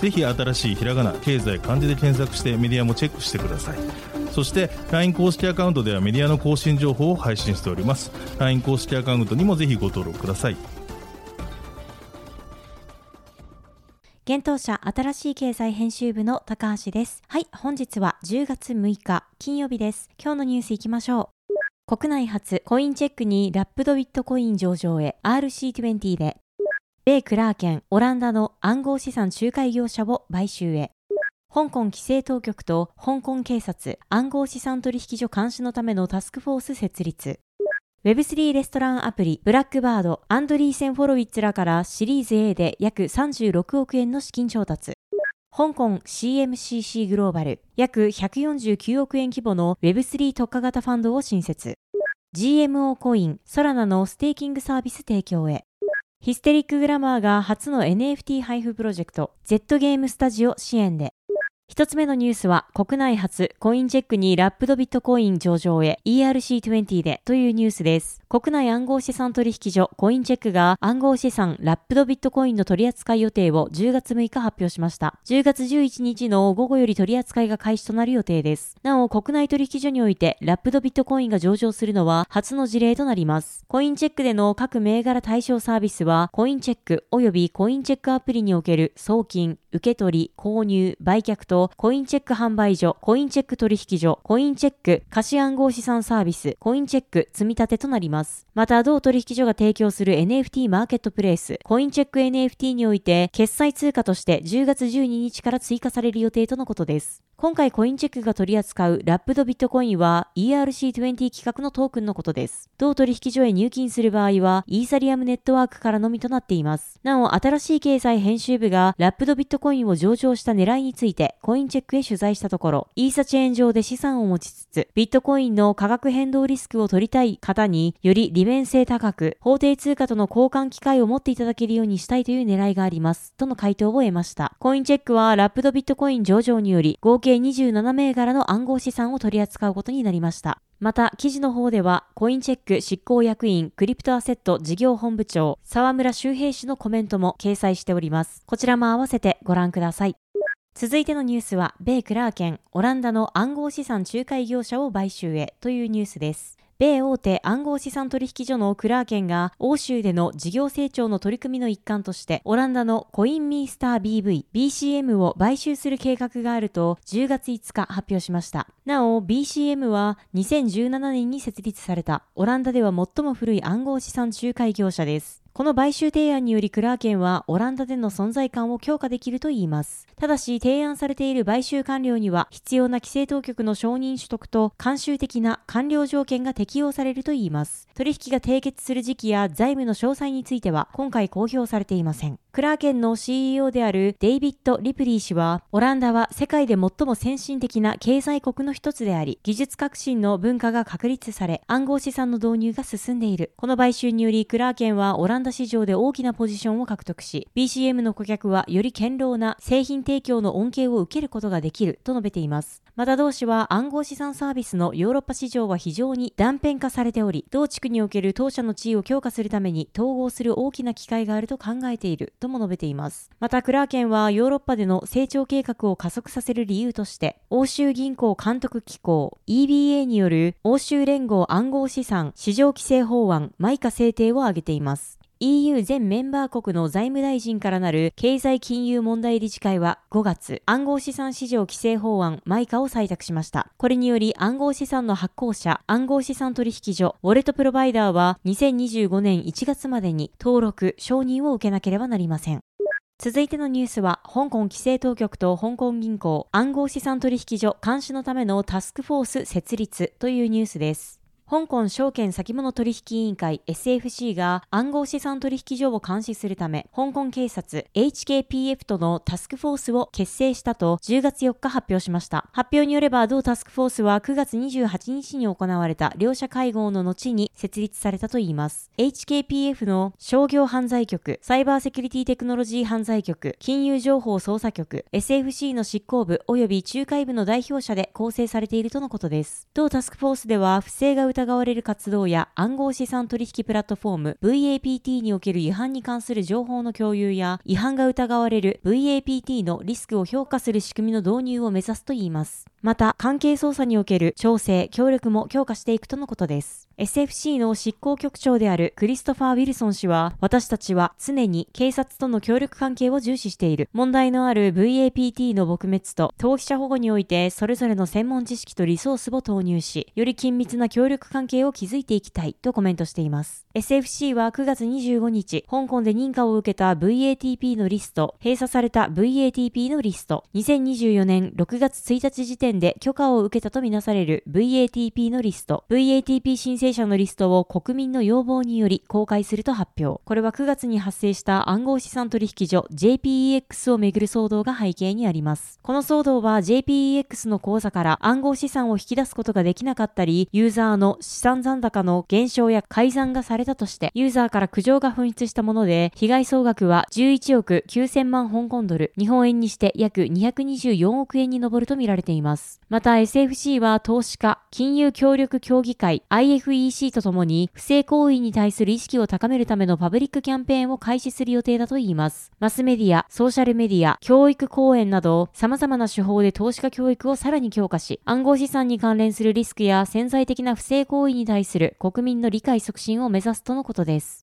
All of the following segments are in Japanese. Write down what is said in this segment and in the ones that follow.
ぜひ新しいひらがな経済漢字で検索してメディアもチェックしてくださいそして LINE 公式アカウントではメディアの更新情報を配信しております LINE 公式アカウントにもぜひご登録ください現当社新しい経済編集部の高橋です。はい、本日は10月6日金曜日です。今日のニュースいきましょう。国内初コインチェックにラップドビットコイン上場へ RC20 で米クラーケン、オランダの暗号資産仲介業者を買収へ香港規制当局と香港警察暗号資産取引所監視のためのタスクフォース設立 Web3 レストランアプリブラックバード、アンドリーセン・フォロウィッツらからシリーズ A で約36億円の資金調達。香港 CMCC グローバル、約149億円規模の Web3 特化型ファンドを新設。GMO コイン、ソラナのステーキングサービス提供へ。ヒステリックグラマーが初の NFT 配布プロジェクト、Z ゲームスタジオ支援で。一つ目のニュースは、国内初コインチェックにラップドビットコイン上場へ ERC20 でというニュースです。国内暗号資産取引所コインチェックが暗号資産ラップドビットコインの取扱い予定を10月6日発表しました。10月11日の午後より取り扱いが開始となる予定です。なお、国内取引所においてラップドビットコインが上場するのは初の事例となります。コインチェックでの各銘柄対象サービスはコインチェック及びコインチェックアプリにおける送金、受け取り、購入、売却とコインチェック販売所、コインチェック取引所、コインチェック貸暗号資産サービス、コインチェック積み立てとなります。ます。また、同取引所が提供する NFT マーケットプレイス、コインチェック NFT において、決済通貨として10月12日から追加される予定とのことです。今回コインチェックが取り扱うラップドビットコインは ERC20 規格のトークンのことです。同取引所へ入金する場合はイーサリアムネットワークからのみとなっています。なお、新しい経済編集部がラップドビットコインを上場した狙いについてコインチェックへ取材したところ、イーサチェーン上で資産を持ちつつ、ビットコインの価格変動リスクを取りたい方により利便性高く、法定通貨との交換機会を持っていただけるようにしたいという狙いがあります。との回答を得ました。コインチェックはラップドビットコイン上場により合計計27銘柄の暗号資産を取り扱うことになりました。また、記事の方では、コインチェック執行役員クリプトアセット事業本部長、沢村修平氏のコメントも掲載しております。こちらも合わせてご覧ください。続いてのニュースは、米クラーケン、オランダの暗号資産仲介業者を買収へというニュースです。米大手暗号資産取引所のクラーケンが欧州での事業成長の取り組みの一環としてオランダのコインミースター BV、BCM を買収する計画があると10月5日発表しました。なお、BCM は2017年に設立されたオランダでは最も古い暗号資産仲介業者です。この買収提案によりクラーケンはオランダでの存在感を強化できるといいます。ただし提案されている買収完了には必要な規制当局の承認取得と慣習的な完了条件が適用されるといいます。取引が締結する時期や財務の詳細については今回公表されていません。クラーケンの CEO であるデイビッド・リプリー氏は、オランダは世界で最も先進的な経済国の一つであり、技術革新の文化が確立され、暗号資産の導入が進んでいる。この買収により、クラーケンはオランダ市場で大きなポジションを獲得し、BCM の顧客はより堅牢な製品提供の恩恵を受けることができると述べています。また同氏は暗号資産サービスのヨーロッパ市場は非常に断片化されており、同地区における当社の地位を強化するために統合する大きな機会があると考えているととも述べています。またクラーケンはヨーロッパでの成長計画を加速させる理由として、欧州銀行監督機構 EBA による欧州連合暗号資産市場規制法案マイカ制定を挙げています。EU 全メンバー国の財務大臣からなる経済金融問題理事会は5月、暗号資産市場規制法案マイカを採択しました。これにより暗号資産の発行者、暗号資産取引所、ウォレットプロバイダーは2025年1月までに登録、承認を受けなければなりません。続いてのニュースは、香港規制当局と香港銀行暗号資産取引所監視のためのタスクフォース設立というニュースです。香港証券先物取引委員会 SFC が暗号資産取引所を監視するため、香港警察 HKPF とのタスクフォースを結成したと10月4日発表しました。発表によれば、同タスクフォースは9月28日に行われた両者会合の後に設立されたといいます。HKPF の商業犯罪局、サイバーセキュリティテクノロジー犯罪局、金融情報捜査局、SFC の執行部及び仲介部の代表者で構成されているとのことです。同タスクフォースでは、不正が疑われる活動や暗号資産取引プラットフォーム VAPT における違反に関する情報の共有や違反が疑われる VAPT のリスクを評価する仕組みの導入を目指すといいます。また、関係捜査における調整、協力も強化していくとのことです。SFC の執行局長であるクリストファー・ウィルソン氏は、私たちは常に警察との協力関係を重視している。問題のある VAPT の撲滅と投機者保護において、それぞれの専門知識とリソースを投入し、より緊密な協力関係を築いていきたいとコメントしています。SFC は9月25日、香港で認可を受けた VATP のリスト、閉鎖された VATP のリスト、2024年6月1日時点で許可を受けたとみなされる VATP のリスト、VATP 申請者のリストを国民の要望により公開すると発表。これは9月に発生した暗号資産取引所 JPEX をめぐる騒動が背景にあります。この騒動は JPEX の口座から暗号資産を引き出すことができなかったり、ユーザーの資産残高の減少や改ざんがされたとして、ユーザーから苦情が噴出したもので、被害総額は11億9000万香港ドル、日本円にして約224億円に上るとみられています。また SFC は投資家、金融協力協議会 IFEC とともに、不正行為に対する意識を高めるためのパブリックキャンペーンを開始する予定だといいます。マスメディア、ソーシャルメディア、教育講演など、様々な手法で投資家教育をさらに強化し、暗号資産に関連するリスクや潜在的な不正行為に対する国民の理解促進を目指すとのことです。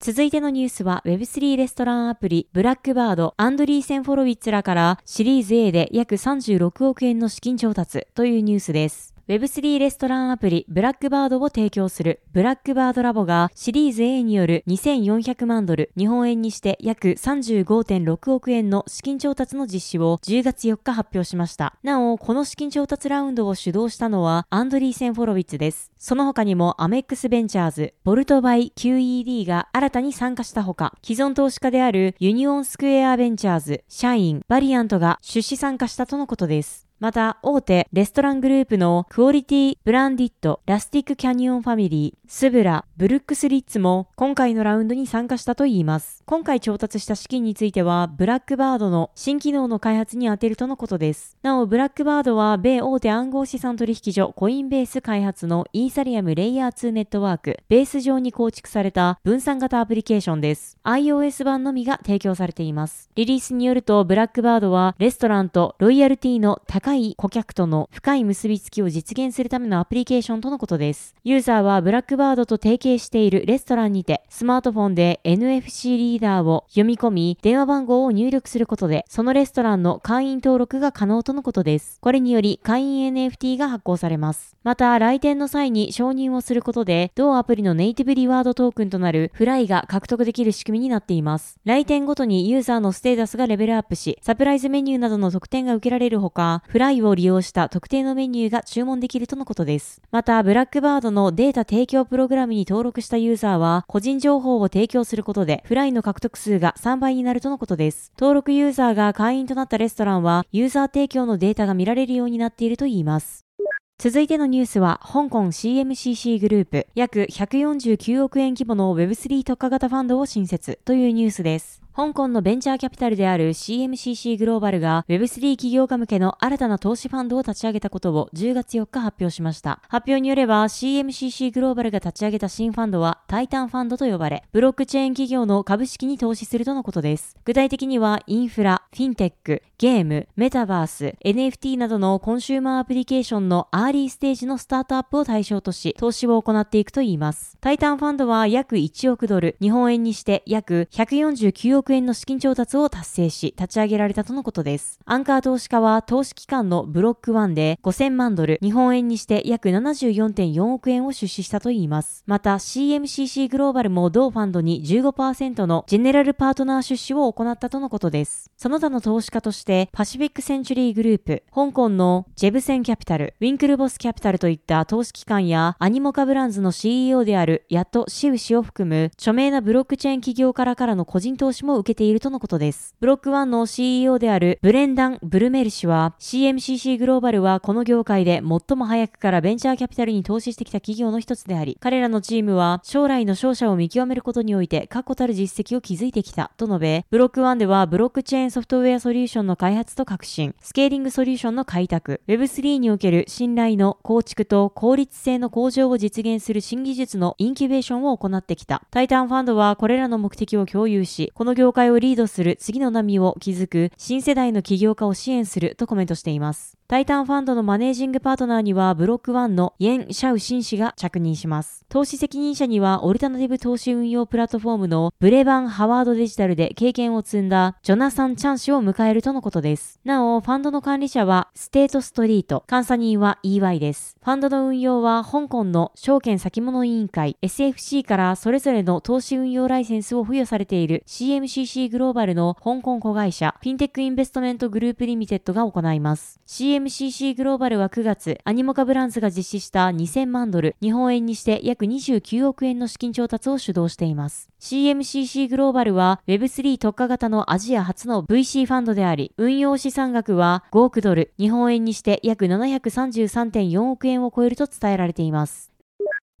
続いてのニュースは Web3 レストランアプリブラックバード、アンドリーセン・フォロウィッツらからシリーズ A で約36億円の資金調達というニュースです。Web3 レストランアプリブラックバードを提供するブラックバードラボがシリーズ A による2400万ドル、日本円にして約35.6億円の資金調達の実施を10月4日発表しました。なお、この資金調達ラウンドを主導したのはアンドリーセン・ホロウィッツです。その他にもアメックスベンチャーズ、ボルト by QED が新たに参加したほか、既存投資家であるユニオンスクエアベンチャーズ、シャイン、バリアントが出資参加したとのことです。また、大手レストラングループのクオリティ、ブランディット、ラスティックキャニオンファミリー、スブラ、ブルックスリッツも今回のラウンドに参加したといいます。今回調達した資金については、ブラックバードの新機能の開発に充てるとのことです。なお、ブラックバードは、米大手暗号資産取引所コインベース開発のイーサリアムレイヤー2ネットワーク、ベース上に構築された分散型アプリケーションです。iOS 版のみが提供されています。リリースによると、ブラックバードは、レストランとロイヤルティの高い顧客との深い結びつきを実現するためのアプリケーションとのことです。ユーザーはブラックバードと提携しているレストランにて、スマートフォンで NFC リーダーを読み込み、電話番号を入力することで、そのレストランの会員登録が可能とのことです。これにより、会員 NFT が発行されます。また、来店の際に承認をすることで、同アプリのネイティブリワードトークンとなるフライが獲得できる仕組みになっています。来店ごとにユーザーのステータスがレベルアップし、サプライズメニューなどの特典が受けられるほか、フライを利用した特定のメニューが注文できるとのことです。また、ブラックバードのデータ提供プログラムに登録したユーザーは、個人情報を提供することで、フライの獲得数が3倍になるとのことです。登録ユーザーが会員となったレストランは、ユーザー提供のデータが見られるようになっているといいます。続いてのニュースは、香港 CMCC グループ、約149億円規模の Web3 特化型ファンドを新設というニュースです。香港のベンチャーキャピタルである CMCC グローバルが Web3 企業家向けの新たな投資ファンドを立ち上げたことを10月4日発表しました。発表によれば CMCC グローバルが立ち上げた新ファンドはタイタンファンドと呼ばれ、ブロックチェーン企業の株式に投資するとのことです。具体的にはインフラ、フィンテック、ゲーム、メタバース、NFT などのコンシューマーアプリケーションのアーリーステージのスタートアップを対象とし、投資を行っていくといいます。タイタンファンドは約1億ドル、日本円にして約149億億円の資金調達を達成し、立ち上げられたとのことです。アンカー投資家は投資機関のブロック1で5000万ドル、日本円にして約74.4億円を出資したといいます。また CMCC グローバルも同ファンドに15%のジェネラルパートナー出資を行ったとのことです。その他の投資家としてパシフィックセンチュリーグループ、香港のジェブセンキャピタル、ウィンクルボスキャピタルといった投資機関やアニモカブランズの CEO であるヤット・シウ氏を含む著名なブロックチェーン企業からからの個人投資も受けているとのことです。ブロック1の CEO であるブレンダン・ブルメル氏は CMCC グローバルはこの業界で最も早くからベンチャーキャピタルに投資してきた企業の一つであり、彼らのチームは将来の勝者を見極めることにおいて確固たる実績を築いてきたと述べ、ブロック1ではブロックチェーンソフトウェアソリューションの開発と革新、スケーリングソリューションの開拓、Web3 における信頼の構築と効率性の向上を実現する新技術のインキュベーションを行ってきた。タイタンファンドはこれらの目的を共有し、この業界をリードする次の波を築く新世代の起業家を支援するとコメントしています。タイタンファンドのマネージングパートナーにはブロック1のイェン・シャウ・シン氏が着任します。投資責任者にはオルタナティブ投資運用プラットフォームのブレバン・ハワードデジタルで経験を積んだジョナサン・チャン氏を迎えるとのことです。なお、ファンドの管理者はステートストリート、監査人は EY です。ファンドの運用は香港の証券先物委員会 SFC からそれぞれの投資運用ライセンスを付与されている CM CMCC グローバルの香港子会社フィンテックインベストメントグループリミテッドが行います。CMCC グローバルは9月、アニモカブランズが実施した2000万ドル、日本円にして約29億円の資金調達を主導しています。CMCC グローバルは Web3 特化型のアジア初の VC ファンドであり、運用資産額は5億ドル、日本円にして約733.4億円を超えると伝えられています。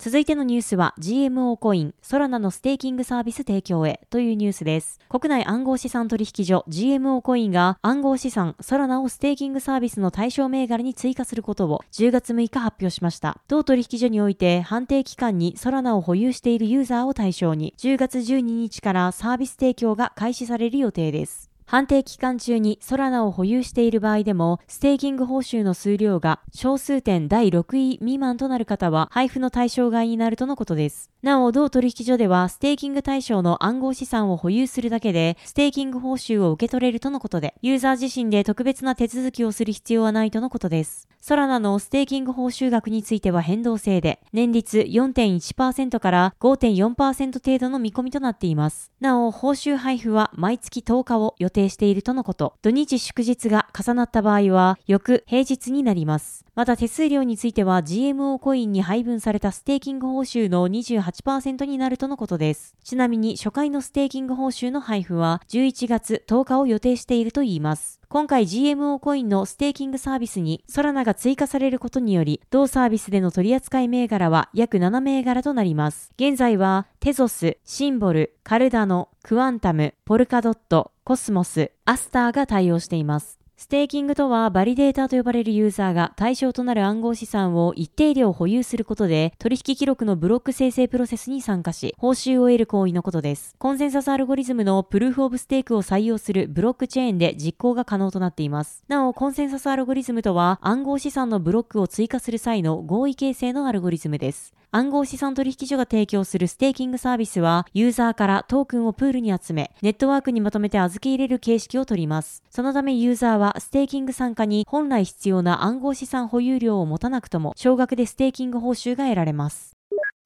続いてのニュースは GMO コイン、ソラナのステーキングサービス提供へというニュースです。国内暗号資産取引所 GMO コインが暗号資産ソラナをステーキングサービスの対象銘柄に追加することを10月6日発表しました。同取引所において判定期間にソラナを保有しているユーザーを対象に10月12日からサービス提供が開始される予定です。判定期間中にソラナを保有している場合でも、ステーキング報酬の数量が小数点第6位未満となる方は配布の対象外になるとのことです。なお、同取引所では、ステーキング対象の暗号資産を保有するだけで、ステーキング報酬を受け取れるとのことで、ユーザー自身で特別な手続きをする必要はないとのことです。ソラナのステーキング報酬額については変動制で、年率4.1%から5.4%程度の見込みとなっています。なお、報酬配布は毎月10日を予定しているとのこと。土日祝日が重なった場合は、翌平日になります。また手数料については GMO コインに配分されたステーキング報酬の28%になるとのことです。ちなみに初回のステーキング報酬の配布は11月10日を予定しているといいます。今回 GMO コインのステーキングサービスにソラナが追加されることにより、同サービスでの取扱い銘柄は約7銘柄となります。現在はテゾス、シンボル、カルダノ、クワンタム、ポルカドット、コスモス、アスターが対応しています。ステーキングとは、バリデーターと呼ばれるユーザーが対象となる暗号資産を一定量保有することで、取引記録のブロック生成プロセスに参加し、報酬を得る行為のことです。コンセンサスアルゴリズムのプルーフオブステークを採用するブロックチェーンで実行が可能となっています。なお、コンセンサスアルゴリズムとは、暗号資産のブロックを追加する際の合意形成のアルゴリズムです。暗号資産取引所が提供するステーキングサービスは、ユーザーからトークンをプールに集め、ネットワークにまとめて預け入れる形式をとります。そのためユーザーはステーキング参加に本来必要な暗号資産保有量を持たなくとも、少額でステーキング報酬が得られます。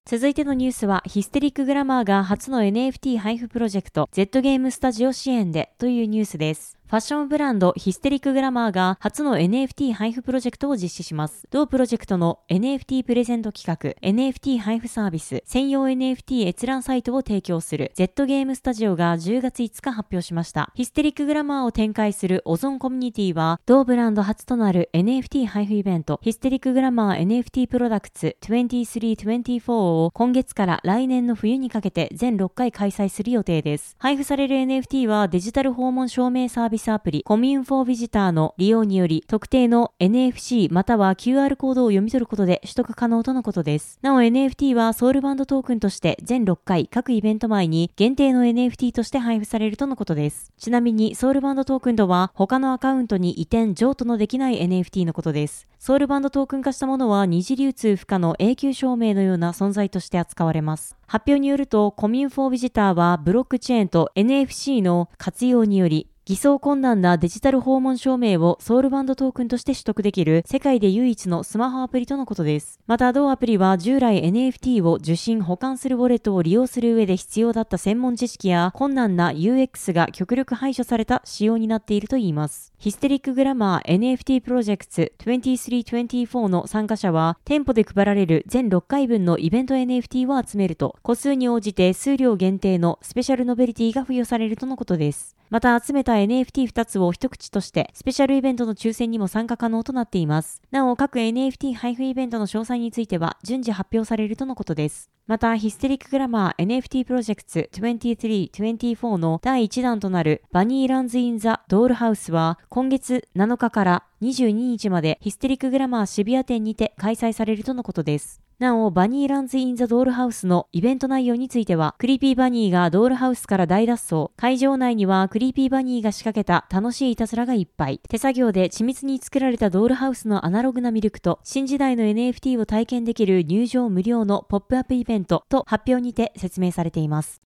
続いてのニュースは、ヒステリックグラマーが初の NFT 配布プロジェクト、Z ゲームスタジオ支援でというニュースです。ファッションブランドヒステリックグラマーが初の NFT 配布プロジェクトを実施します。同プロジェクトの NFT プレゼント企画、NFT 配布サービス、専用 NFT 閲覧サイトを提供する Z ゲームスタジオが10月5日発表しました。ヒステリックグラマーを展開するオゾンコミュニティは、同ブランド初となる NFT 配布イベント、ヒステリックグラマー NFT プロダクツ2324を今月から来年の冬にかけて全6回開催する予定です。配布される NFT はデジタル訪問証明サービススアプリコミューンフォービジターの利用により特定の NFC または QR コードを読み取ることで取得可能とのことです。なお NFT はソウルバンドトークンとして全6回各イベント前に限定の NFT として配布されるとのことです。ちなみにソウルバンドトークンとは他のアカウントに移転譲渡のできない NFT のことです。ソウルバンドトークン化したものは二次流通不可の永久証明のような存在として扱われます。発表によると、コミューンフォービジターはブロックチェーンと NFC の活用により、偽装困難なデジタル訪問証明をソウルバンドトークンとして取得できる世界で唯一のスマホアプリとのことです。また、同アプリは従来 NFT を受信保管するウォレットを利用する上で必要だった専門知識や困難な UX が極力排除された仕様になっているといいます。ヒステリックグラマー NFT プロジェクト2324の参加者は店舗で配られる全6回分のイベント NFT を集めると個数に応じて数量限定のスペシャルノベリティが付与されるとのことです。また集めた NFT2 つを一口としてスペシャルイベントの抽選にも参加可能となっています。なお各 NFT 配布イベントの詳細については順次発表されるとのことです。また、ヒステリックグラマー NFT プロジェクト2324の第1弾となるバニーランズ・イン・ザ・ドールハウスは今月7日から22日までヒステリックグラマー渋谷店にて開催されるとのことです。なお、バニーランズ・イン・ザ・ドールハウスのイベント内容については、クリーピーバニーがドールハウスから大脱走、会場内にはクリーピーバニーが仕掛けた楽しいいたずらがいっぱい、手作業で緻密に作られたドールハウスのアナログな魅力と、新時代の NFT を体験できる入場無料のポップアップイベントと発表にて説明されています。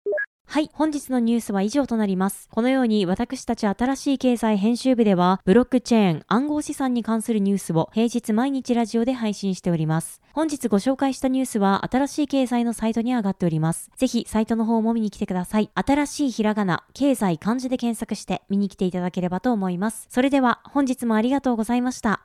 はい、本日のニュースは以上となります。このように私たち新しい経済編集部では、ブロックチェーン、暗号資産に関するニュースを平日毎日ラジオで配信しております。本日ご紹介したニュースは新しい経済のサイトに上がっております。ぜひサイトの方も見に来てください。新しいひらがな、経済漢字で検索して見に来ていただければと思います。それでは本日もありがとうございました。